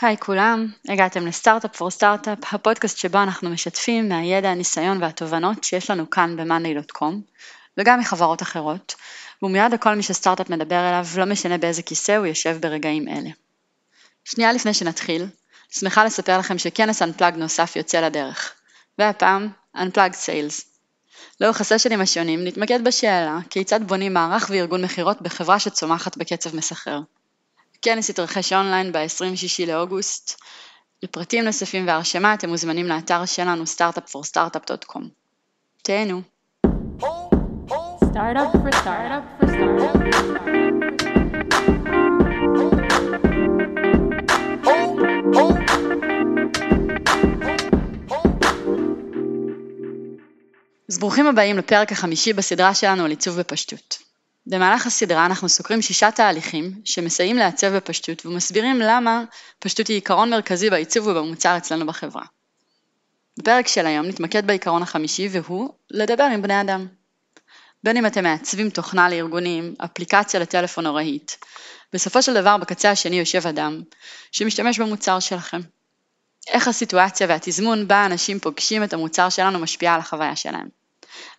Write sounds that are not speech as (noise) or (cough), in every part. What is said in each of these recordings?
היי כולם, הגעתם לסטארט-אפ פור סטארט-אפ, הפודקאסט שבו אנחנו משתפים מהידע, הניסיון והתובנות שיש לנו כאן ב-monday.com וגם מחברות אחרות, ומיד לכל מי שסטארט-אפ מדבר אליו, לא משנה באיזה כיסא הוא יושב ברגעים אלה. שנייה לפני שנתחיל, שמחה לספר לכם שכנס Unplugged נוסף יוצא לדרך, והפעם Unplugged Sales. לאורך הסשנים השונים נתמקד בשאלה כיצד בונים מערך וארגון מכירות בחברה שצומחת בקצב מסחרר. הכנס יתרחש אונליין ב-26 לאוגוסט. לפרטים נוספים והרשמה אתם מוזמנים לאתר שלנו startupforstartup.com. תהנו. Startup for startup for startup. אז ברוכים הבאים לפרק החמישי בסדרה שלנו על עיצוב בפשטות. במהלך הסדרה אנחנו סוקרים שישה תהליכים שמסייעים לעצב בפשטות ומסבירים למה פשטות היא עיקרון מרכזי בעיצוב ובמוצר אצלנו בחברה. בפרק של היום נתמקד בעיקרון החמישי והוא לדבר עם בני אדם. בין אם אתם מעצבים תוכנה לארגונים, אפליקציה לטלפון או רהיט, בסופו של דבר בקצה השני יושב אדם שמשתמש במוצר שלכם. איך הסיטואציה והתזמון בה אנשים פוגשים את המוצר שלנו משפיעה על החוויה שלהם.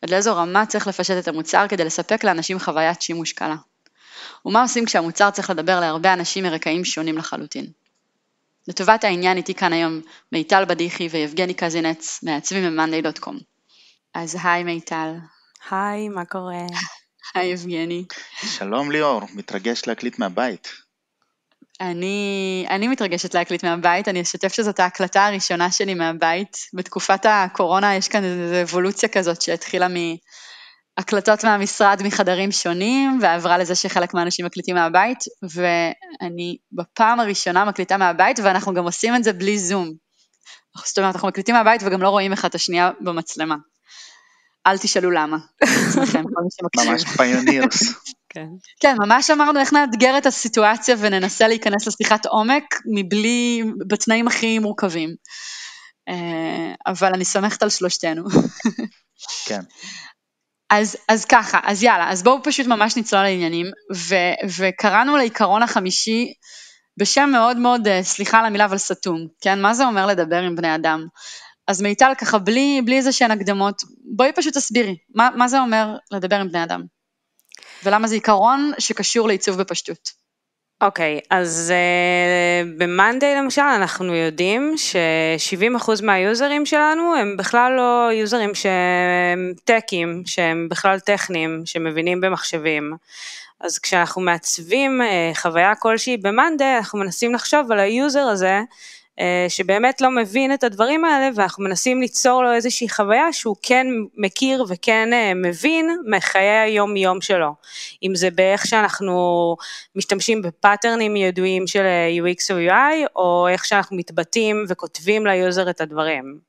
עד לאיזו רמה צריך לפשט את המוצר כדי לספק לאנשים חוויית שימוש קלה. ומה עושים כשהמוצר צריך לדבר להרבה אנשים מרקעים שונים לחלוטין. לטובת העניין איתי כאן היום מיטל בדיחי ויבגני קזינץ, מעצבים ב-monday.com. אז היי מיטל. היי, מה קורה? (laughs) היי יבגני. שלום ליאור, מתרגש להקליט מהבית. אני, אני מתרגשת להקליט מהבית, אני אשתף שזאת ההקלטה הראשונה שלי מהבית. בתקופת הקורונה יש כאן איזו אבולוציה כזאת שהתחילה מהקלטות מהמשרד מחדרים שונים, ועברה לזה שחלק מהאנשים מקליטים מהבית, ואני בפעם הראשונה מקליטה מהבית, ואנחנו גם עושים את זה בלי זום. זאת אומרת, אנחנו מקליטים מהבית וגם לא רואים אחד את השנייה במצלמה. אל תשאלו למה. (laughs) ממש פיונירס. כן. כן, ממש אמרנו איך נאתגר את הסיטואציה וננסה להיכנס לשיחת עומק מבלי, בתנאים הכי מורכבים. אה, אבל אני סומכת על שלושתנו. כן. אז, אז ככה, אז יאללה, אז בואו פשוט ממש נצלול לעניינים, ו, וקראנו לעיקרון החמישי בשם מאוד מאוד, אה, סליחה על המילה, אבל סתום, כן? מה זה אומר לדבר עם בני אדם? אז מיטל, ככה, בלי, בלי איזה שהן הקדמות, בואי פשוט תסבירי, מה, מה זה אומר לדבר עם בני אדם? ולמה זה עיקרון שקשור לעיצוב בפשטות. אוקיי, okay, אז uh, ב-Monday למשל אנחנו יודעים ש-70% מהיוזרים שלנו הם בכלל לא יוזרים שהם טקים, שהם בכלל טכניים, שמבינים במחשבים. אז כשאנחנו מעצבים uh, חוויה כלשהי ב-Monday, אנחנו מנסים לחשוב על ה user הזה, שבאמת לא מבין את הדברים האלה ואנחנו מנסים ליצור לו איזושהי חוויה שהוא כן מכיר וכן אה, מבין מחיי היום יום שלו. אם זה באיך שאנחנו משתמשים בפאטרנים ידועים של אה, UX או UI או איך שאנחנו מתבטאים וכותבים ל user את הדברים.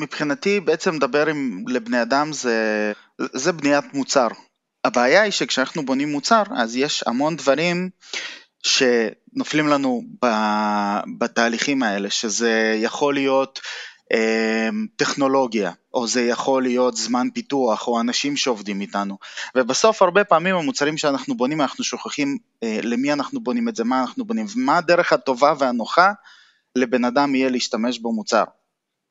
מבחינתי בעצם לדבר עם לבני אדם זה, זה בניית מוצר. הבעיה היא שכשאנחנו בונים מוצר אז יש המון דברים שנופלים לנו בתהליכים האלה, שזה יכול להיות אמ, טכנולוגיה, או זה יכול להיות זמן פיתוח, או אנשים שעובדים איתנו. ובסוף הרבה פעמים המוצרים שאנחנו בונים, אנחנו שוכחים אה, למי אנחנו בונים את זה, מה אנחנו בונים, ומה הדרך הטובה והנוחה לבן אדם יהיה להשתמש במוצר.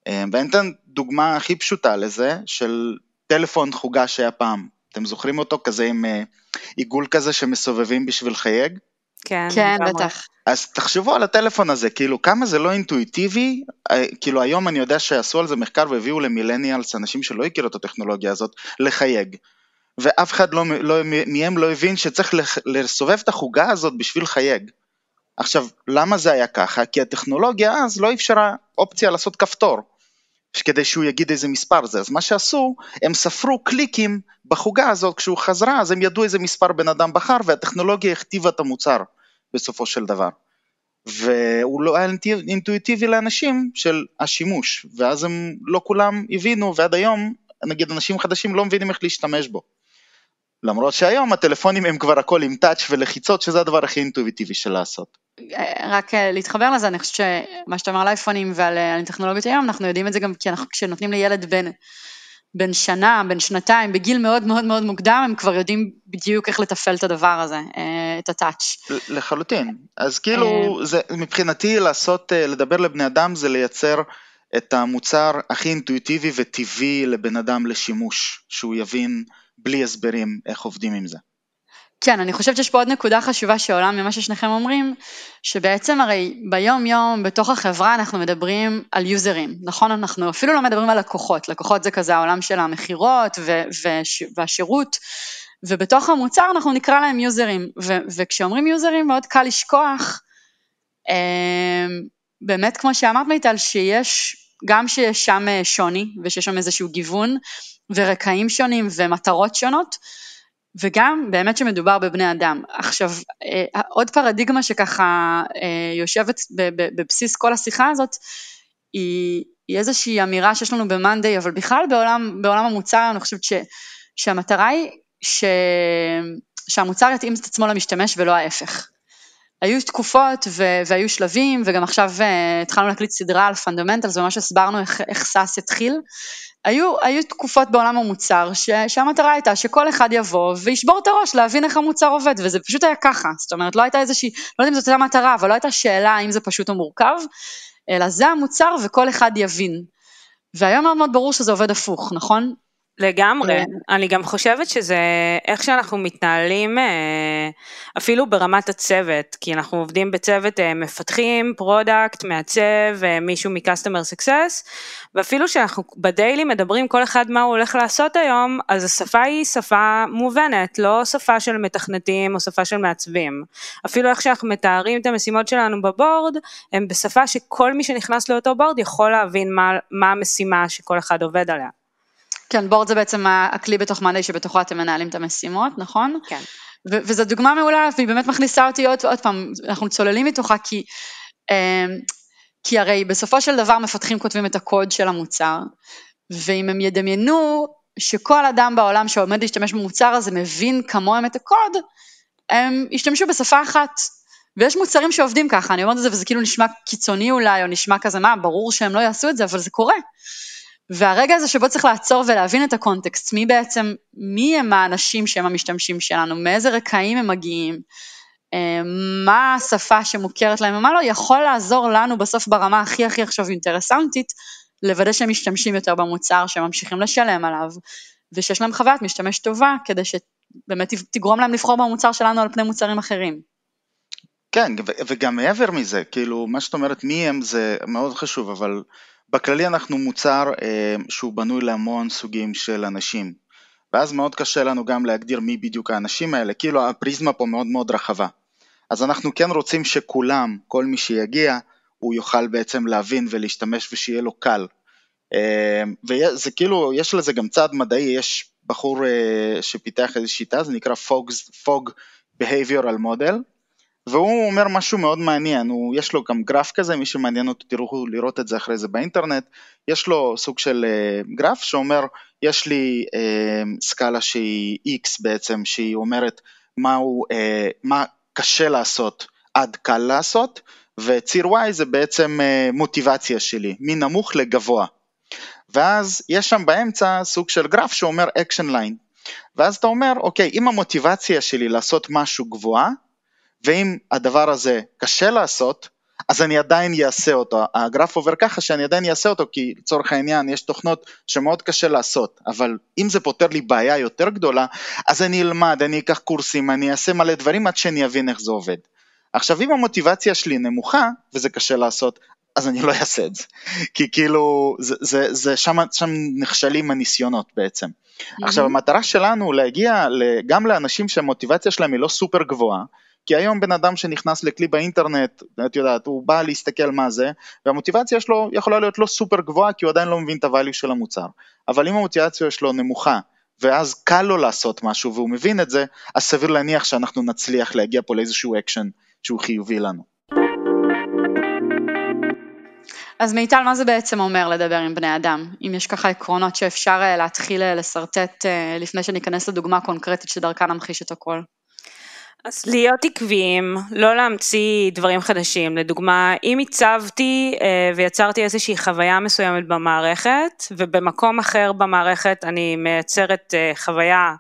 אמ, ואני אתן דוגמה הכי פשוטה לזה, של טלפון חוגה שהיה פעם. אתם זוכרים אותו? כזה עם אה, עיגול כזה שמסובבים בשביל חייג? כן, כן בטח. אז תחשבו על הטלפון הזה, כאילו כמה זה לא אינטואיטיבי, אה, כאילו היום אני יודע שעשו על זה מחקר והביאו למילניאלס, אנשים שלא הכירו את הטכנולוגיה הזאת, לחייג. ואף אחד לא, לא, מהם לא הבין שצריך לסובב את החוגה הזאת בשביל חייג. עכשיו, למה זה היה ככה? כי הטכנולוגיה אז לא אפשרה אופציה לעשות כפתור, כדי שהוא יגיד איזה מספר זה. אז מה שעשו, הם ספרו קליקים בחוגה הזאת, כשהוא חזרה, אז הם ידעו איזה מספר בן אדם בחר, והטכנולוגיה הכתיבה את המוצר. בסופו של דבר. והוא לא היה אינטואיטיבי לאנשים של השימוש, ואז הם לא כולם הבינו, ועד היום, נגיד אנשים חדשים לא מבינים איך להשתמש בו. למרות שהיום הטלפונים הם כבר הכל עם טאץ' ולחיצות, שזה הדבר הכי אינטואיטיבי של לעשות. רק אה, להתחבר לזה, אני חושבת שמה שאתה אומר על אייפונים ועל אה, טכנולוגיות היום, אנחנו יודעים את זה גם כי אנחנו, כשנותנים לילד בן בין שנה, בין שנתיים, בגיל מאוד מאוד מאוד מוקדם, הם כבר יודעים בדיוק איך לתפעל את הדבר הזה, אה, את הטאץ'. לחלוטין. אז כאילו, זה, מבחינתי לעשות, לדבר לבני אדם זה לייצר את המוצר הכי אינטואיטיבי וטבעי לבן אדם לשימוש, שהוא יבין בלי הסברים איך עובדים עם זה. כן, אני חושבת שיש פה עוד נקודה חשובה שעולה ממה ששניכם אומרים, שבעצם הרי ביום יום בתוך החברה אנחנו מדברים על יוזרים, נכון? אנחנו אפילו לא מדברים על לקוחות, לקוחות זה כזה העולם של המכירות והשירות, ובתוך המוצר אנחנו נקרא להם יוזרים, וכשאומרים יוזרים מאוד קל לשכוח, אמ, באמת כמו שאמרת מיטל, שיש, גם שיש שם שוני ושיש שם איזשהו גיוון ורקעים שונים ומטרות שונות, וגם באמת שמדובר בבני אדם. עכשיו, אה, עוד פרדיגמה שככה אה, יושבת בבסיס כל השיחה הזאת, היא, היא איזושהי אמירה שיש לנו ב-Monday, אבל בכלל בעולם, בעולם המוצר אני חושבת ש, שהמטרה היא ש, שהמוצר יתאים את עצמו למשתמש ולא ההפך. היו תקופות ו- והיו שלבים, וגם עכשיו uh, התחלנו להקליט סדרה על fundamentals, וממש הסברנו איך, איך SaaS התחיל, היו, היו תקופות בעולם המוצר ש, שהמטרה הייתה שכל אחד יבוא וישבור את הראש להבין איך המוצר עובד וזה פשוט היה ככה, זאת אומרת לא הייתה איזושהי, לא יודע אם זאת הייתה מטרה, אבל לא הייתה שאלה האם זה פשוט או מורכב, אלא זה המוצר וכל אחד יבין. והיום מאוד מאוד ברור שזה עובד הפוך, נכון? לגמרי, כן. אני גם חושבת שזה איך שאנחנו מתנהלים אה, אפילו ברמת הצוות, כי אנחנו עובדים בצוות אה, מפתחים, product, מעצב, אה, מישהו מ customer success, ואפילו שאנחנו ב daily מדברים כל אחד מה הוא הולך לעשות היום, אז השפה היא שפה מובנת, לא שפה של מתכנתים או שפה של מעצבים. אפילו איך שאנחנו מתארים את המשימות שלנו ב board, הם בשפה שכל מי שנכנס לאותו board יכול להבין מה, מה המשימה שכל אחד עובד עליה. כן, board זה בעצם הכלי בתוך Monday שבתוכו אתם מנהלים את המשימות, נכון? כן. וזו דוגמה מעולה, והיא באמת מכניסה אותי עוד, עוד פעם, אנחנו צוללים מתוכה כי, אמ, כי הרי בסופו של דבר מפתחים כותבים את הקוד של המוצר, ואם הם ידמיינו שכל אדם בעולם שעומד להשתמש במוצר הזה מבין כמוהם את הקוד, הם ישתמשו בשפה אחת. ויש מוצרים שעובדים ככה, אני אומרת את זה וזה כאילו נשמע קיצוני אולי, או נשמע כזה מה, ברור שהם לא יעשו את זה, אבל זה קורה. והרגע הזה שבו צריך לעצור ולהבין את הקונטקסט, מי בעצם, מי הם האנשים שהם המשתמשים שלנו, מאיזה רקעים הם מגיעים, אה, מה השפה שמוכרת להם ומה לא, יכול לעזור לנו בסוף ברמה הכי הכי עכשיו אינטרסנטית, לוודא שהם משתמשים יותר במוצר, שהם ממשיכים לשלם עליו, ושיש להם חוויית משתמש טובה, כדי שבאמת תגרום להם לבחור במוצר שלנו על פני מוצרים אחרים. כן, וגם מעבר מזה, כאילו, מה שאת אומרת מי הם זה מאוד חשוב, אבל בכללי אנחנו מוצר אה, שהוא בנוי להמון סוגים של אנשים, ואז מאוד קשה לנו גם להגדיר מי בדיוק האנשים האלה, כאילו הפריזמה פה מאוד מאוד רחבה. אז אנחנו כן רוצים שכולם, כל מי שיגיע, הוא יוכל בעצם להבין ולהשתמש ושיהיה לו קל. אה, וזה כאילו, יש לזה גם צד מדעי, יש בחור אה, שפיתח איזו שיטה, זה נקרא Fog Behavioral Model, והוא אומר משהו מאוד מעניין, הוא, יש לו גם גרף כזה, מי שמעניין אותו תראו לראות את זה אחרי זה באינטרנט, יש לו סוג של uh, גרף שאומר, יש לי uh, סקאלה שהיא X בעצם, שהיא אומרת מהו, uh, מה קשה לעשות עד קל לעשות, וציר Y זה בעצם uh, מוטיבציה שלי, מנמוך לגבוה. ואז יש שם באמצע סוג של גרף שאומר action line. ואז אתה אומר, אוקיי, אם המוטיבציה שלי לעשות משהו גבוהה, ואם הדבר הזה קשה לעשות, אז אני עדיין אעשה אותו. הגרף עובר ככה שאני עדיין אעשה אותו, כי לצורך העניין יש תוכנות שמאוד קשה לעשות, אבל אם זה פותר לי בעיה יותר גדולה, אז אני אלמד, אני אקח קורסים, אני אעשה מלא דברים עד שאני אבין איך זה עובד. עכשיו אם המוטיבציה שלי נמוכה, וזה קשה לעשות, אז אני לא אעשה את זה, (laughs) כי כאילו זה, זה, זה שם, שם נכשלים הניסיונות בעצם. Mm-hmm. עכשיו המטרה שלנו להגיע גם לאנשים שהמוטיבציה שלהם היא לא סופר גבוהה, כי היום בן אדם שנכנס לכלי באינטרנט, את יודעת, הוא בא להסתכל מה זה, והמוטיבציה שלו יכולה להיות לא סופר גבוהה כי הוא עדיין לא מבין את ה value של המוצר. אבל אם המוטיבציה שלו נמוכה, ואז קל לו לעשות משהו והוא מבין את זה, אז סביר להניח שאנחנו נצליח להגיע פה לאיזשהו אקשן שהוא חיובי לנו. אז מיטל, מה זה בעצם אומר לדבר עם בני אדם? אם יש ככה עקרונות שאפשר אה, להתחיל אה, לשרטט אה, לפני שניכנס לדוגמה קונקרטית שדרכה נמחיש את הכל. אז להיות עקביים, לא להמציא דברים חדשים. לדוגמה, אם הצבתי אה, ויצרתי איזושהי חוויה מסוימת במערכת, ובמקום אחר במערכת אני מייצרת אה, חוויה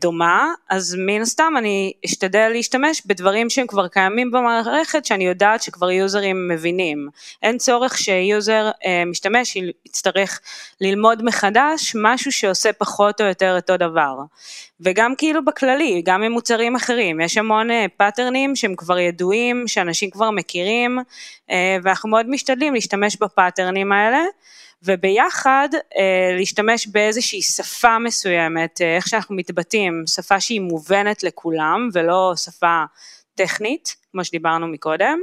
דומה, אז מן הסתם אני אשתדל להשתמש בדברים שהם כבר קיימים במערכת, שאני יודעת שכבר יוזרים מבינים. אין צורך שיוזר אה, משתמש יצטרך ללמוד מחדש משהו שעושה פחות או יותר אותו דבר. וגם כאילו בכללי, גם עם מוצרים אחרים, יש המון פאטרנים אה, שהם כבר ידועים, שאנשים כבר מכירים, ואנחנו מאוד משתדלים להשתמש בפאטרנים האלה. וביחד אה, להשתמש באיזושהי שפה מסוימת, אה, איך שאנחנו מתבטאים, שפה שהיא מובנת לכולם ולא שפה טכנית, כמו שדיברנו מקודם,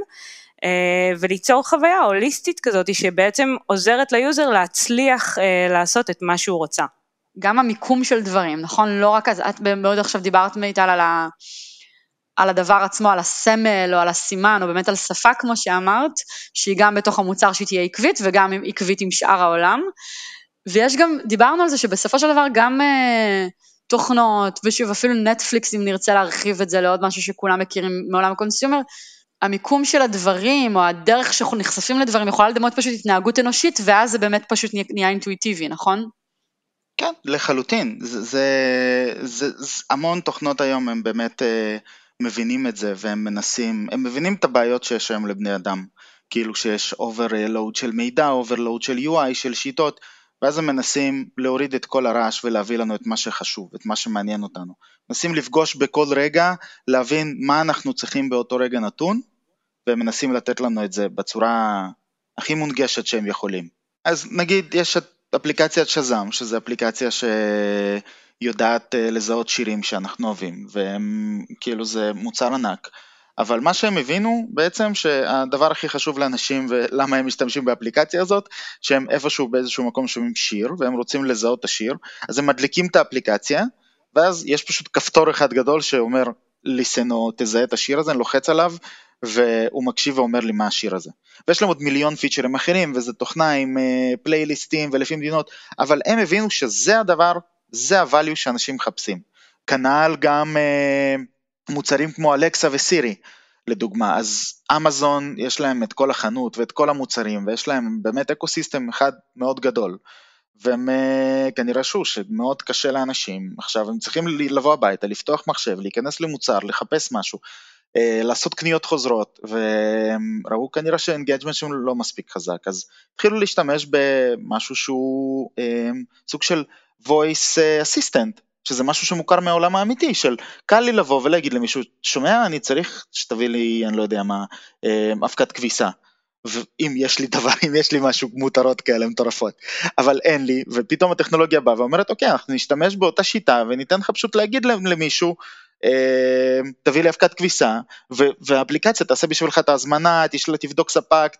אה, וליצור חוויה הוליסטית כזאת שבעצם עוזרת ל user להצליח לעשות את מה שהוא רוצה. גם המיקום של דברים, נכון? לא רק אז, את מאוד עכשיו דיברת מיטל על ה... על הדבר עצמו, על הסמל או על הסימן או באמת על שפה כמו שאמרת, שהיא גם בתוך המוצר שהיא תהיה עקבית וגם עקבית עם שאר העולם. ויש גם, דיברנו על זה שבסופו של דבר גם אה, תוכנות, ושוב אפילו נטפליקס אם נרצה להרחיב את זה לעוד משהו שכולם מכירים מעולם ה consumer, המיקום של הדברים או הדרך שאנחנו נחשפים לדברים יכולה לדמות פשוט התנהגות אנושית ואז זה באמת פשוט נהיה אינטואיטיבי, נכון? כן, לחלוטין. זה, זה, זה, זה המון תוכנות היום הם באמת אה, מבינים את זה והם מנסים, הם מבינים את הבעיות שיש היום לבני אדם, כאילו שיש overload של מידע, overload של UI, של שיטות, ואז הם מנסים להוריד את כל הרעש ולהביא לנו את מה שחשוב, את מה שמעניין אותנו. מנסים לפגוש בכל רגע, להבין מה אנחנו צריכים באותו רגע נתון, והם מנסים לתת לנו את זה בצורה הכי מונגשת שהם יכולים. אז נגיד יש אפליקציית שזם, שזו אפליקציה ש... יודעת אה, לזהות שירים שאנחנו אוהבים, והם כאילו זה מוצר ענק. אבל מה שהם הבינו בעצם שהדבר הכי חשוב לאנשים ולמה הם משתמשים באפליקציה הזאת, שהם איפשהו באיזשהו מקום שומעים שיר והם רוצים לזהות את השיר, אז הם מדליקים את האפליקציה, ואז יש פשוט כפתור אחד גדול שאומר או תזהה את השיר הזה, אני לוחץ עליו והוא מקשיב ואומר לי מה השיר הזה. ויש להם עוד מיליון פיצ'רים אחרים וזה תוכנה עם פלייליסטים uh, ולפי מדינות, אבל הם הבינו שזה הדבר זה הvalue שאנשים מחפשים. כנ"ל גם אה, מוצרים כמו אלקסה וסירי, לדוגמה, אז אמזון יש להם את כל החנות ואת כל המוצרים ויש להם באמת אקו סיסטם אחד מאוד גדול. והם אה, כנראה שוב שמאוד קשה לאנשים, עכשיו הם צריכים לבוא הביתה, לפתוח מחשב, להיכנס למוצר, לחפש משהו, לעשות קניות חוזרות, והם ראו כנראה שה engagement שלהם לא מספיק חזק, אז התחילו להשתמש במשהו שהוא אה, סוג של voice אה, assistant, שזה משהו שמוכר מהעולם האמיתי, של קל לי לבוא ולהגיד למישהו, שומע, אני צריך שתביא לי, אני לא יודע מה, אה, אבקת כביסה. ואם יש לי דבר, (laughs) אם יש לי משהו מותרות כאלה מטורפות, אבל אין לי, ופתאום הטכנולוגיה באה ואומרת, אוקיי, אנחנו נשתמש באותה שיטה וניתן לך פשוט להגיד למישהו, אה, תביא לי אבקת כביסה, והאפליקציה תעשה בשבילך את ההזמנה, תבדוק ספק,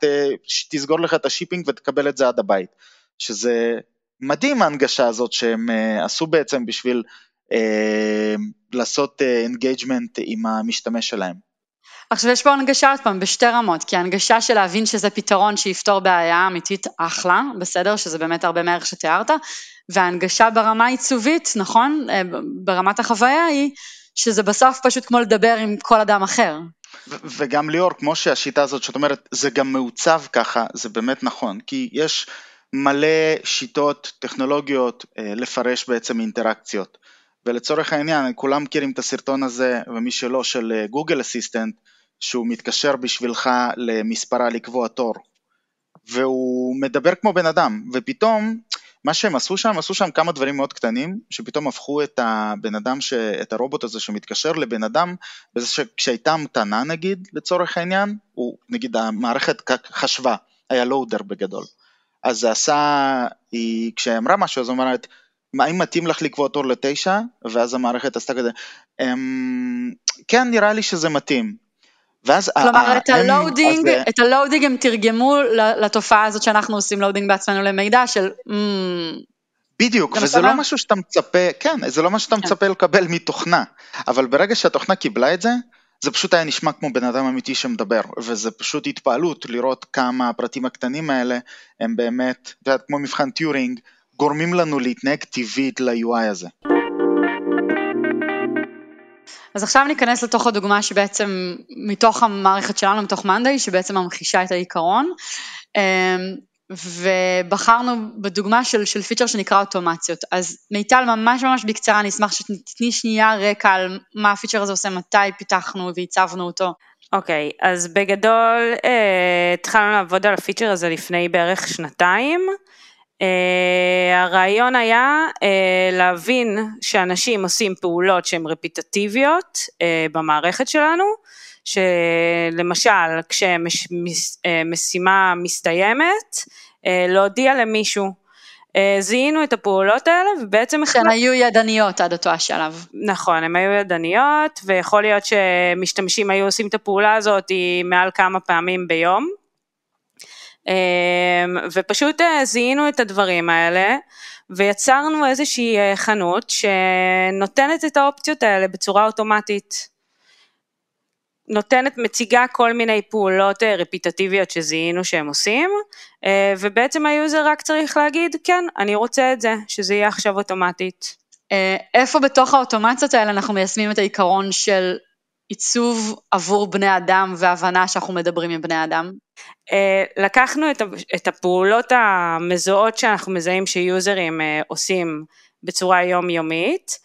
תסגור לך את ה shipping ותקבל את זה עד הבית, שזה מדהים ההנגשה הזאת שהם אה, עשו בעצם בשביל אה, לעשות engagement אה, עם המשתמש שלהם. עכשיו יש פה הנגשה עוד פעם בשתי רמות, כי הנגשה של להבין שזה פתרון שיפתור בעיה אמיתית אחלה, בסדר, שזה באמת הרבה מערך שתיארת, וההנגשה ברמה עיצובית, נכון, ברמת החוויה היא שזה בסוף פשוט כמו לדבר עם כל אדם אחר. וגם ליאור, כמו שהשיטה הזאת שאת אומרת, זה גם מעוצב ככה, זה באמת נכון, כי יש מלא שיטות טכנולוגיות אה, לפרש בעצם אינטראקציות. ולצורך העניין, כולם מכירים את הסרטון הזה, ומי שלא, של גוגל אה, אסיסטנט, שהוא מתקשר בשבילך למספרה לקבוע תור. והוא מדבר כמו בן אדם, ופתאום מה שהם עשו שם, עשו שם כמה דברים מאוד קטנים, שפתאום הפכו את הבן אדם, ש... את הרובוט הזה שמתקשר לבן אדם, בזה שכשהייתה המתנה נגיד, לצורך העניין, הוא, נגיד המערכת חשבה, היה loader בגדול. אז זה עשה, היא, כשהיא אמרה משהו אז אומרת, האם מתאים לך לקבוע תור לתשע? ואז המערכת עשתה כזה, אמ, כן נראה לי שזה מתאים. ואז כלומר את ה loading, אז... את ה loading הם תרגמו לתופעה הזאת שאנחנו עושים loading בעצמנו למידע של בדיוק, וזה לא משהו שאתה מצפה, כן, זה לא משהו שאתה כן. מצפה לקבל מתוכנה, אבל ברגע שהתוכנה קיבלה את זה, זה פשוט היה נשמע כמו בן אדם אמיתי שמדבר, וזה פשוט התפעלות לראות כמה הפרטים הקטנים האלה הם באמת, את יודעת, כמו מבחן טיורינג, גורמים לנו להתנהג טבעית ל-UI הזה. אז עכשיו ניכנס לתוך הדוגמה שבעצם מתוך המערכת שלנו, מתוך מאנדיי, שבעצם ממחישה את העיקרון. אמ, ובחרנו בדוגמה של, של פיצ'ר שנקרא אוטומציות. אז מיטל, ממש ממש בקצרה, אני אשמח שתתני שנייה רקע על מה הפיצ'ר הזה עושה, מתי פיתחנו והצבנו אותו. אוקיי, okay, אז בגדול אה, התחלנו לעבוד על הפיצ'ר הזה לפני בערך שנתיים. אה, הרעיון היה אה, להבין שאנשים עושים פעולות שהן רפיטטיביות אה, במערכת שלנו, שלמשל כשמשימה מסתיימת, להודיע למישהו. זיהינו את הפעולות האלה ובעצם... שהן היו ידניות עד אותו השלב. נכון, הן היו ידניות ויכול להיות שמשתמשים היו עושים את הפעולה הזאת מעל כמה פעמים ביום. אמ, ופשוט אה, זיהינו את הדברים האלה ויצרנו איזושהי אה, חנות שנותנת את האופציות האלה בצורה אוטומטית. נותנת, מציגה כל מיני פעולות אה, רפטטיביות שזיהינו שהם עושים, ובעצם ה user רק צריך להגיד, כן, אני רוצה את זה, שזה יהיה עכשיו אוטומטית. איפה בתוך האוטומציות האלה אנחנו מיישמים את העיקרון של עיצוב עבור בני אדם והבנה שאנחנו מדברים עם בני אדם? אה, לקחנו את הפעולות המזוהות שאנחנו מזהים ש יוזרים אה, עושים בצורה יומיומית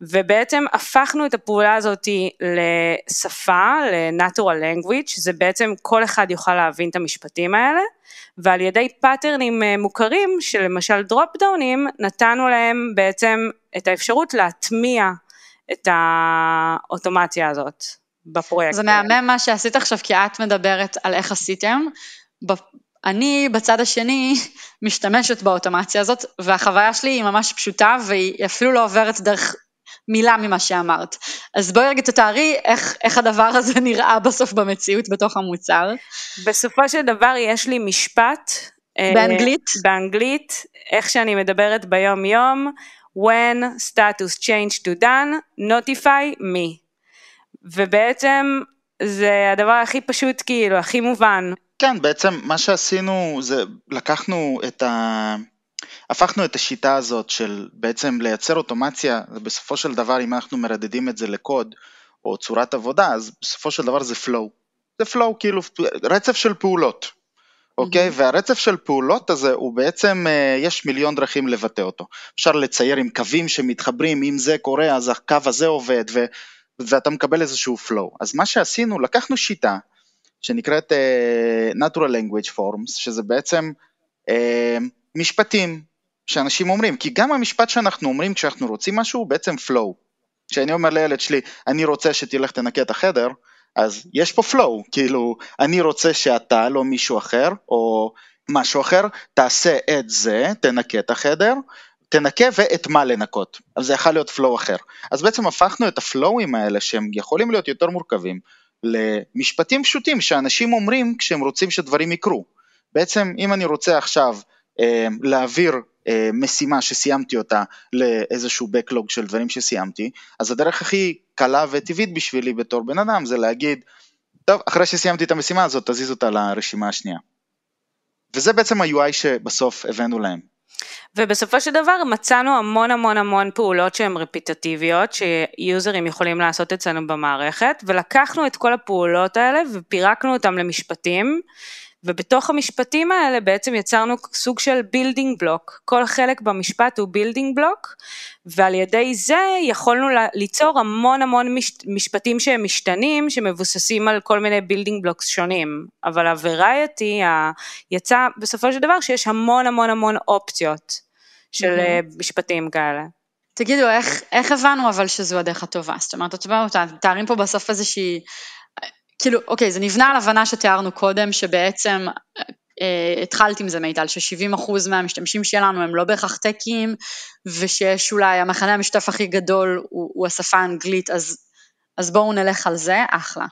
ובעצם הפכנו את הפעולה הזאת לשפה, ל-natural language, שזה בעצם כל אחד יוכל להבין את המשפטים האלה, ועל ידי פטרנים אה, מוכרים, שלמשל drop downים, נתנו להם בעצם את האפשרות להטמיע את האוטומציה הזאת בפרויקט. זה מהמם מה שעשית עכשיו, כי את מדברת על איך עשיתם. אני בצד השני (laughs) משתמשת באוטומציה הזאת, והחוויה שלי היא ממש פשוטה, והיא אפילו לא עוברת דרך מילה ממה שאמרת. אז בואי רגע תתארי איך, איך הדבר הזה (laughs) נראה בסוף במציאות בתוך המוצר. בסופו של דבר יש לי משפט. אה, באנגלית? אה, באנגלית, איך שאני מדברת ביום יום, when status change to done, notify me. ובעצם זה הדבר הכי פשוט כאילו, הכי מובן. כן, בעצם מה שעשינו זה לקחנו את ה... הפכנו את השיטה הזאת של בעצם לייצר אוטומציה, ובסופו של דבר אם אנחנו מרדדים את זה לקוד או צורת עבודה, אז בסופו של דבר זה flow. זה flow כאילו רצף של פעולות. אוקיי? Okay, mm-hmm. והרצף של פעולות הזה הוא בעצם, אה, יש מיליון דרכים לבטא אותו. אפשר לצייר עם קווים שמתחברים, אם זה קורה אז הקו הזה עובד, ו, ואתה מקבל איזשהו flow. אז מה שעשינו, לקחנו שיטה שנקראת uh, Natural Language Forms, שזה בעצם uh, משפטים שאנשים אומרים, כי גם המשפט שאנחנו אומרים כשאנחנו רוצים משהו הוא בעצם flow. כשאני אומר לילד שלי, אני רוצה שתלך תנקה את החדר, אז יש פה flow, כאילו אני רוצה שאתה, לא מישהו אחר, או משהו אחר, תעשה את זה, תנקה את החדר, תנקה ואת מה לנקות, אז זה יכול להיות flow אחר. אז בעצם הפכנו את הפלואים האלה שהם יכולים להיות יותר מורכבים למשפטים פשוטים שאנשים אומרים כשהם רוצים שדברים יקרו. בעצם אם אני רוצה עכשיו אה, להעביר אה, משימה שסיימתי אותה לאיזשהו backlog של דברים שסיימתי, אז הדרך הכי קלה וטבעית בשבילי בתור בן אדם זה להגיד, טוב, אחרי שסיימתי את המשימה הזאת תזיז אותה לרשימה השנייה. וזה בעצם ה-UI שבסוף הבאנו להם. ובסופו של דבר מצאנו המון המון המון פעולות שהן רפיטטיביות, שיוזרים יכולים לעשות אצלנו במערכת, ולקחנו את כל הפעולות האלה ופירקנו אותם למשפטים, ובתוך המשפטים האלה בעצם יצרנו סוג של building block, כל חלק במשפט הוא building block, ועל ידי זה יכולנו ליצור המון המון משפטים שהם משתנים, שמבוססים על כל מיני building blocks שונים, אבל ה variety יצא בסופו של דבר שיש המון המון המון אופציות של mm-hmm. משפטים כאלה. תגידו, איך, איך הבנו אבל שזו הדרך הטובה? זאת אומרת, אתם מתארים פה בסוף איזושהי כאילו, אוקיי, זה נבנה על הבנה שתיארנו קודם, שבעצם אה, התחלת עם זה מיטל, ש-70% מהמשתמשים שלנו הם לא בהכרח טקים, ושיש אולי המכנה המשותף הכי גדול הוא, הוא השפה האנגלית, אז, אז בואו נלך על זה, אחלה.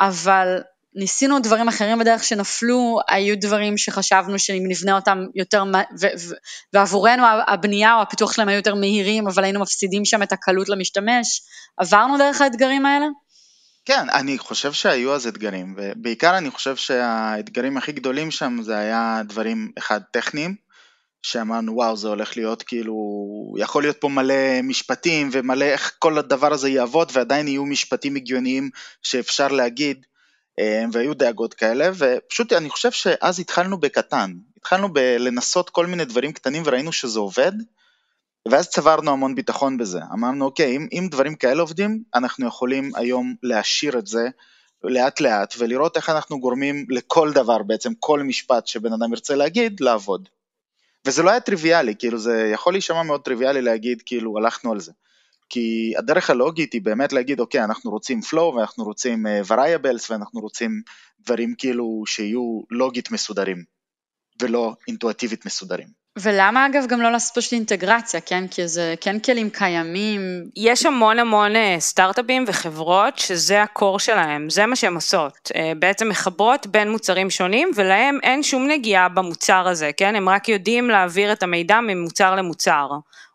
אבל ניסינו דברים אחרים בדרך שנפלו, היו דברים שחשבנו שאם נבנה אותם יותר, ו, ו, ועבורנו הבנייה או הפיתוח שלהם היו יותר מהירים, אבל היינו מפסידים שם את הקלות למשתמש, עברנו דרך האתגרים האלה? כן, אני חושב שהיו אז אתגרים, ובעיקר אני חושב שהאתגרים הכי גדולים שם זה היה דברים, אחד, טכניים, שאמרנו וואו זה הולך להיות כאילו, יכול להיות פה מלא משפטים ומלא איך כל הדבר הזה יעבוד ועדיין יהיו משפטים הגיוניים שאפשר להגיד אה, והיו דאגות כאלה. ופשוט אני חושב שאז התחלנו בקטן, התחלנו בלנסות כל מיני דברים קטנים וראינו שזה עובד ואז צברנו המון ביטחון בזה, אמרנו אוקיי אם, אם דברים כאלה עובדים אנחנו יכולים היום להשאיר את זה לאט לאט ולראות איך אנחנו גורמים לכל דבר בעצם, כל משפט שבן אדם ירצה להגיד, לעבוד. וזה לא היה טריוויאלי, כאילו זה יכול להישמע מאוד טריוויאלי להגיד כאילו הלכנו על זה. כי הדרך הלוגית היא באמת להגיד אוקיי אנחנו רוצים flow ואנחנו רוצים uh, variables ואנחנו רוצים דברים כאילו שיהיו לוגית מסודרים ולא אינטואטיבית מסודרים. ולמה אגב גם לא לעשות פשוט אינטגרציה, כן? כי זה כן כלים קיימים. יש המון המון אה, סטארט-אפים וחברות שזה הקור שלהם, זה מה שהן עושות. אה, בעצם מחברות בין מוצרים שונים ולהם אין שום נגיעה במוצר הזה, כן? הם רק יודעים להעביר את המידע ממוצר למוצר.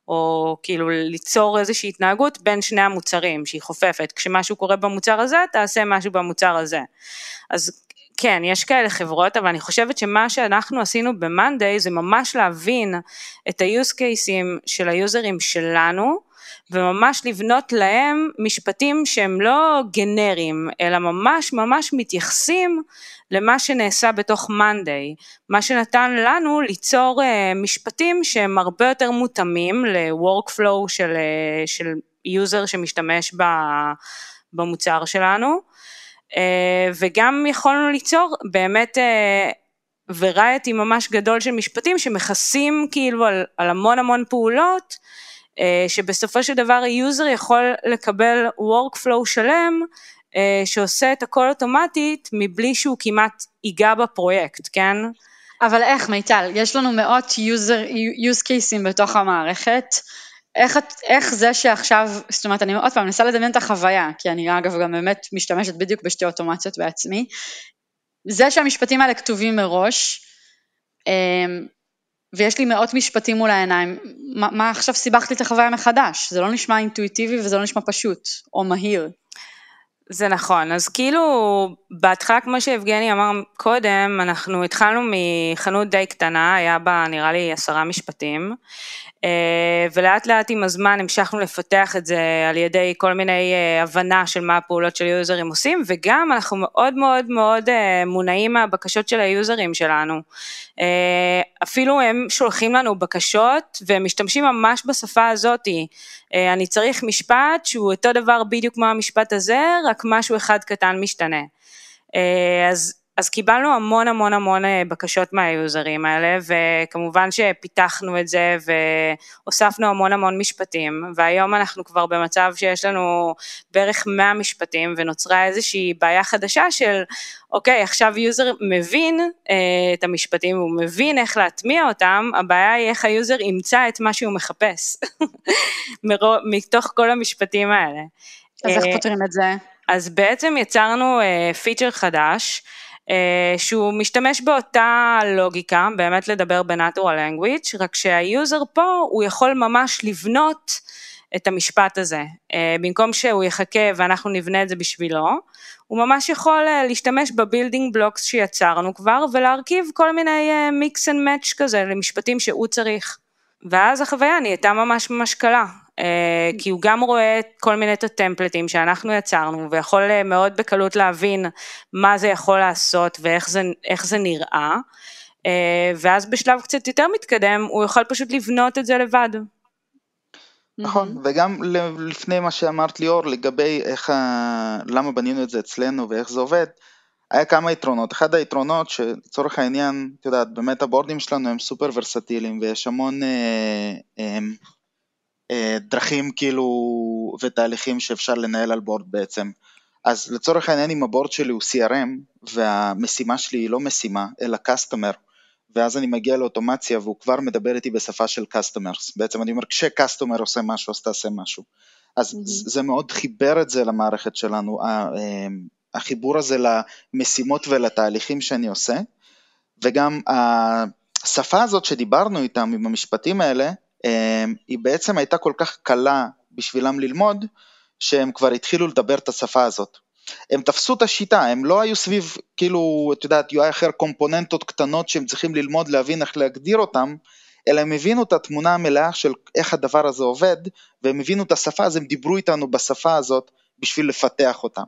או כאילו ליצור איזושהי התנהגות בין שני המוצרים שהיא חופפת, כשמשהו קורה במוצר הזה תעשה משהו במוצר הזה. אז כן, יש כאלה חברות, אבל אני חושבת שמה שאנחנו עשינו ב-Monday זה ממש להבין את ה-use cases של היוזרים שלנו, וממש לבנות להם משפטים שהם לא גנריים, אלא ממש ממש מתייחסים למה שנעשה בתוך Monday, מה שנתן לנו ליצור uh, משפטים שהם הרבה יותר מותאמים ל-workflow של, uh, של יוזר שמשתמש במוצר שלנו. אה, וגם יכולנו ליצור באמת variety אה, ממש גדול של משפטים שמכסים כאילו על, על המון המון פעולות, אה, שבסופו של דבר ה user יכול לקבל workflow שלם שעושה את הכל אוטומטית מבלי שהוא כמעט ייגע בפרויקט, כן? אבל איך מיטל, יש לנו מאות user, use cases בתוך המערכת, איך, איך זה שעכשיו, זאת אומרת, אני עוד פעם מנסה לדמיין את החוויה, כי אני אגב גם באמת משתמשת בדיוק בשתי אוטומציות בעצמי, זה שהמשפטים האלה כתובים מראש, אמ, ויש לי מאות משפטים מול העיניים, מה, מה עכשיו סיבכת לי את החוויה מחדש? זה לא נשמע אינטואיטיבי וזה לא נשמע פשוט, או מהיר. זה נכון, אז כאילו בהתחלה כמו שיבגני אמר קודם, אנחנו התחלנו מחנות די קטנה, היה בה נראה לי עשרה משפטים, אה, ולאט לאט עם הזמן המשכנו לפתח את זה על ידי כל מיני אה, הבנה של מה הפעולות של יוזרים עושים וגם אנחנו מאוד מאוד מאוד אה, מונעים מהבקשות של היוזרים שלנו. אפילו הם שולחים לנו בקשות והם משתמשים ממש בשפה הזאתי. אני צריך משפט שהוא אותו דבר בדיוק כמו המשפט הזה, רק משהו אחד קטן משתנה. אז אז קיבלנו המון המון המון אה, בקשות מהיוזרים האלה וכמובן שפיתחנו את זה והוספנו המון המון משפטים והיום אנחנו כבר במצב שיש לנו בערך 100 משפטים ונוצרה איזושהי בעיה חדשה של אוקיי עכשיו user מבין אה, את המשפטים הוא מבין איך להטמיע אותם הבעיה היא איך ה user ימצא את מה שהוא מחפש (laughs) מתוך כל המשפטים האלה. אז איך אה, פותרים את זה? אז בעצם יצרנו פיצ'ר אה, חדש אה, שהוא משתמש באותה לוגיקה, באמת לדבר ב-Natural Language, רק שה user פה הוא יכול ממש לבנות את המשפט הזה. אה, במקום שהוא יחכה ואנחנו נבנה את זה בשבילו, הוא ממש יכול אה, להשתמש ב building blocks שיצרנו כבר ולהרכיב כל מיני mix and match כזה למשפטים שהוא צריך. ואז החוויה נהייתה ממש ממש קלה. אה, כי הוא גם רואה כל מיני את הטמפלייטים שאנחנו יצרנו ויכול אה, מאוד בקלות להבין מה זה יכול לעשות ואיך זה, זה נראה אה, ואז בשלב קצת יותר מתקדם הוא יוכל פשוט לבנות את זה לבד. נכון, וגם לפני מה שאמרת ליאור לגבי איך, למה בנינו את זה אצלנו ואיך זה עובד, היה כמה יתרונות, אחד היתרונות שלצורך העניין, את יודעת, באמת הבורדים שלנו הם סופר ורסטיליים ויש המון אה, אה, דרכים כאילו ותהליכים שאפשר לנהל על בורד בעצם. אז לצורך העניין אם הבורד שלי הוא CRM והמשימה שלי היא לא משימה אלא customer ואז אני מגיע לאוטומציה והוא כבר מדבר איתי בשפה של customers, בעצם אני אומר כשקסטומר עושה משהו אז תעשה משהו. אז mm-hmm. זה מאוד חיבר את זה למערכת שלנו, אה, החיבור הזה למשימות ולתהליכים שאני עושה וגם השפה הזאת שדיברנו איתם עם המשפטים האלה היא בעצם הייתה כל כך קלה בשבילם ללמוד, שהם כבר התחילו לדבר את השפה הזאת. הם תפסו את השיטה, הם לא היו סביב, כאילו, את יודעת, UI אחר, קומפוננטות קטנות שהם צריכים ללמוד, להבין איך להגדיר אותם, אלא הם הבינו את התמונה המלאה של איך הדבר הזה עובד, והם הבינו את השפה, אז הם דיברו איתנו בשפה הזאת בשביל לפתח אותה.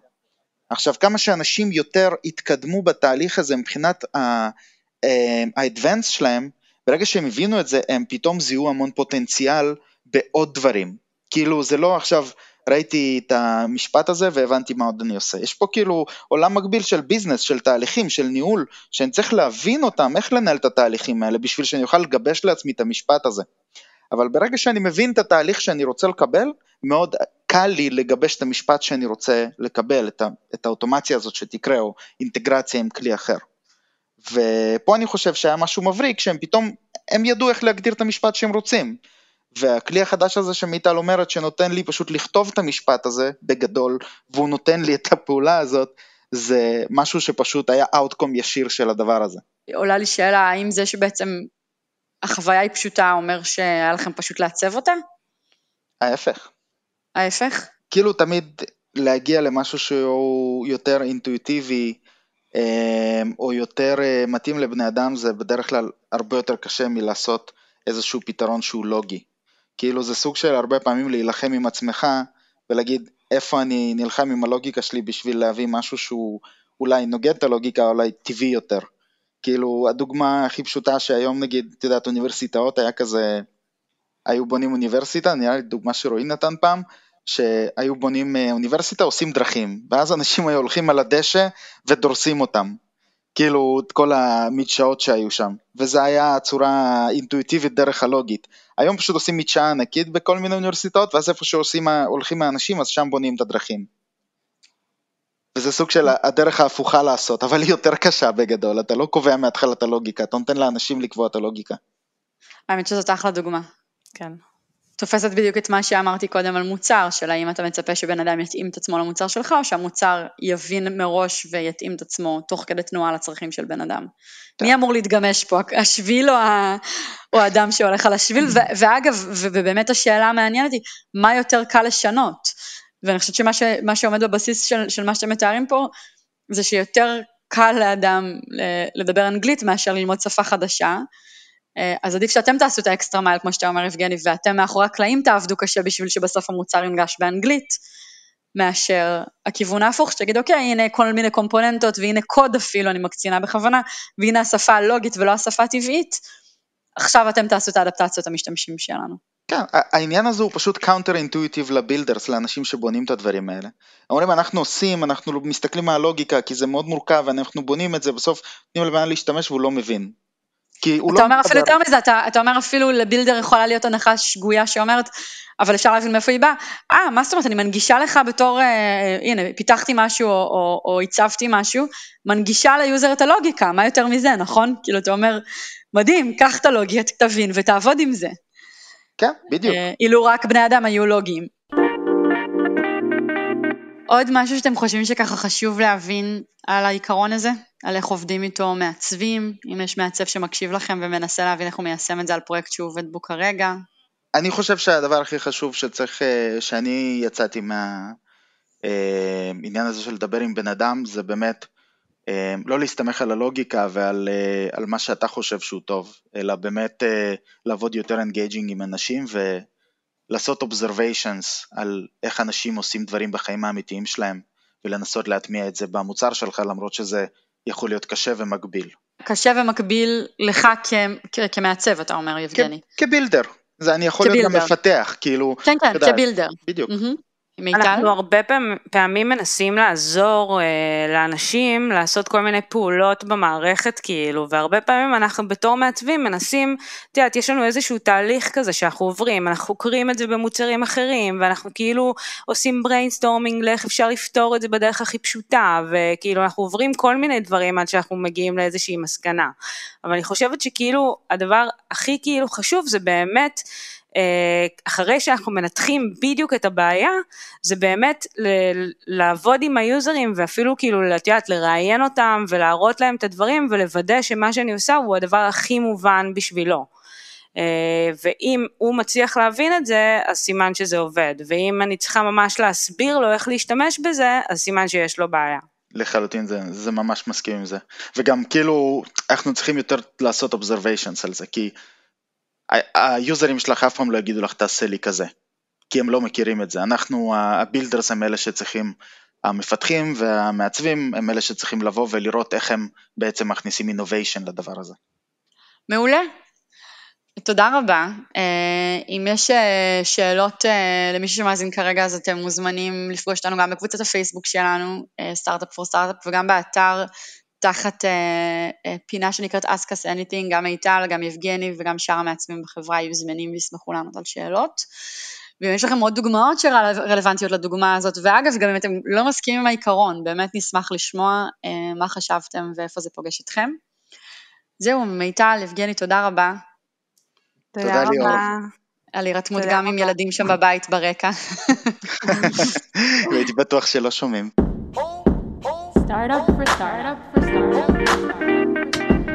עכשיו, כמה שאנשים יותר התקדמו בתהליך הזה מבחינת ה-advance שלהם, ברגע שהם הבינו את זה, הם פתאום זיהו המון פוטנציאל בעוד דברים. כאילו, זה לא עכשיו ראיתי את המשפט הזה והבנתי מה עוד אני עושה. יש פה כאילו עולם מקביל של ביזנס, של תהליכים, של ניהול, שאני צריך להבין אותם, איך לנהל את התהליכים האלה, בשביל שאני אוכל לגבש לעצמי את המשפט הזה. אבל ברגע שאני מבין את התהליך שאני רוצה לקבל, מאוד קל לי לגבש את המשפט שאני רוצה לקבל, את, ה, את האוטומציה הזאת שתקרה, או אינטגרציה עם כלי אחר. ופה אני חושב שהיה משהו מבריק, שהם פתאום, הם ידעו איך להגדיר את המשפט שהם רוצים. והכלי החדש הזה שמיטל אומרת שנותן לי פשוט לכתוב את המשפט הזה בגדול והוא נותן לי את הפעולה הזאת זה משהו שפשוט היה אאוטקום ישיר של הדבר הזה. עולה לי שאלה האם זה שבעצם החוויה היא פשוטה אומר שהיה לכם פשוט לעצב אותה? ההפך. ההפך? כאילו תמיד להגיע למשהו שהוא יותר אינטואיטיבי או יותר אה, מתאים לבני אדם זה בדרך כלל הרבה יותר קשה מלעשות איזשהו פתרון שהוא לוגי. כאילו זה סוג של הרבה פעמים להילחם עם עצמך ולהגיד איפה אני נלחם עם הלוגיקה שלי בשביל להביא משהו שהוא אולי נוגד את הלוגיקה, אולי טבעי יותר. כאילו הדוגמה הכי פשוטה שהיום נגיד, את יודעת, אוניברסיטאות היה כזה, היו בונים אוניברסיטה, נראה לי דוגמה שרועי נתן פעם, שהיו בונים אה, אוניברסיטה, עושים דרכים, ואז אנשים היו הולכים על הדשא ודורסים אותם. כאילו את כל המדשאות שהיו שם, וזה היה הצורה אינטואיטיבית דרך הלוגית. היום פשוט עושים מדשאה ענקית בכל מיני אוניברסיטאות, ואז איפה שהולכים האנשים אז שם בונים את הדרכים. וזה סוג של הדרך ההפוכה לעשות, אבל היא יותר קשה בגדול, אתה לא קובע מההתחלה את הלוגיקה, אתה נותן לאנשים לקבוע את הלוגיקה. האמת שזאת אחלה דוגמה. כן. תופסת בדיוק את מה שאמרתי קודם על מוצר, של האם אתה מצפה שבן אדם יתאים את עצמו למוצר שלך, או שהמוצר יבין מראש ויתאים את עצמו תוך כדי תנועה לצרכים של בן אדם. טוב. מי אמור להתגמש פה, השביל או, ה... או האדם שהולך על השביל? ו... ואגב, ובאמת השאלה המעניינת היא, מה יותר קל לשנות? ואני חושבת שמה ש... שעומד בבסיס של, של מה שאתם מתארים פה, זה שיותר קל לאדם לדבר אנגלית מאשר ללמוד שפה חדשה. אה, אז עדיף שאתם תעשו את האקסטרה מייל, כמו שאתה אומר יבגני, ואתם מאחורי הקלעים תעבדו קשה בשביל שבסוף המוצר ינגש באנגלית, מאשר הכיוון ההפוך, שתגיד אוקיי, הנה כל מיני קומפוננטות, והנה קוד אפילו, אני מקצינה בכוונה, והנה השפה הלוגית ולא השפה הטבעית, עכשיו אתם תעשו את האדפטציות של המשתמשים שלנו. כן, העניין הזה הוא פשוט counter intuitive ל builders, לאנשים שבונים את הדברים האלה. אומרים אנחנו עושים, אנחנו מסתכלים מה הלוגיקה, כי זה מאוד מורכב, ואנחנו בונים את זה, בסוף נותנים לבן להשתמש והוא לא מבין. כי הוא אתה לא... אתה אומר אפילו יותר מזה, אתה, אתה אומר אפילו ל builder יכולה להיות הנחה שגויה שאומרת, אבל אפשר להבין מאיפה היא באה. אה, מה זאת אומרת, אני מנגישה לך בתור, אה, הנה, פיתחתי משהו או, או, או הצבתי משהו, מנגישה ל user את הלוגיקה, מה יותר מזה, נכון? כאילו, אתה אומר, מדהים, קח את הלוגיקה, תבין ותעבוד עם זה. כן, בדיוק. אה, אילו רק בני אדם היו לוגיים. עוד משהו שאתם חושבים שככה חשוב להבין על העיקרון הזה? על איך עובדים איתו מעצבים, אם יש מעצב שמקשיב לכם ומנסה להבין איך הוא מיישם את זה על פרויקט שהוא עובד בו כרגע. אני חושב שהדבר הכי חשוב שצריך, אה, שאני יצאתי מהעניין אה, הזה של לדבר עם בן אדם, זה באמת אה, לא להסתמך על הלוגיקה ועל על מה שאתה חושב שהוא טוב, אלא באמת לעבוד יותר engaging עם אנשים ולעשות observations על איך אנשים עושים דברים בחיים האמיתיים שלהם ולנסות להטמיע את זה במוצר שלך למרות שזה יכול להיות קשה ומגביל. קשה ומגביל לך כ- כמעצב, אתה אומר, יבגני. כ builder. זה אני יכול כ builder. להיות גם מפתח, כאילו. כן, כן, כ builder. בדיוק. Mm-hmm. מיטל? אנחנו הרבה פעמים, מנסים לעזור אה, לאנשים לעשות כל מיני פעולות במערכת כאילו, והרבה פעמים אנחנו בתור מעצבים מנסים, את יודעת, יש לנו איזשהו תהליך כזה שאנחנו עוברים, אנחנו חוקרים את זה במוצרים אחרים, ואנחנו כאילו עושים brainstorming לאיך אפשר לפתור את זה בדרך הכי פשוטה, וכאילו אנחנו עוברים כל מיני דברים עד שאנחנו מגיעים לאיזושהי מסקנה. אבל אני חושבת שכאילו הדבר הכי כאילו חשוב זה באמת אחרי שאנחנו מנתחים בדיוק את הבעיה, זה באמת לעבוד עם היוזרים ואפילו כאילו, את יודעת, לראיין אותם ולהראות להם את הדברים ולוודא שמה שאני עושה הוא הדבר הכי מובן בשבילו. אה, ואם הוא מצליח להבין את זה, אז סימן שזה עובד, ואם אני צריכה ממש להסביר לו איך להשתמש בזה, אז סימן שיש לו בעיה. לחלוטין זה, זה ממש מסכים עם זה. וגם כאילו, אנחנו צריכים יותר לעשות observations על זה, כי היוזרים שלך אף פעם לא יגידו לך תעשה לי כזה, כי הם לא מכירים את זה. אנחנו, ה builders הם אלה שצריכים, המפתחים והמעצבים הם אלה שצריכים לבוא ולראות איך הם בעצם מכניסים innovation לדבר הזה. מעולה. תודה רבה. אה, אם יש אה, שאלות אה, למי שמאזין כרגע, אז אתם מוזמנים לפגוש אותנו גם בקבוצת הפייסבוק שלנו, סטארט-אפ פור סטארט-אפ, וגם באתר תחת פינה שנקראת Ask Us Anything, גם מיטל, גם יבגני וגם שאר המעצבים בחברה יהיו זמנים וישמחו לענות על שאלות. ואם יש לכם עוד דוגמאות שרלוונטיות לדוגמה הזאת, ואגב, גם אם אתם לא מסכימים עם העיקרון, באמת נשמח לשמוע מה חשבתם ואיפה זה פוגש אתכם. זהו, מיטל, יבגני, תודה רבה. תודה ליאור. על הירתמות גם עם ילדים שם בבית ברקע. (laughs) והייתי בטוח שלא שומעים. Startup for startup for Style.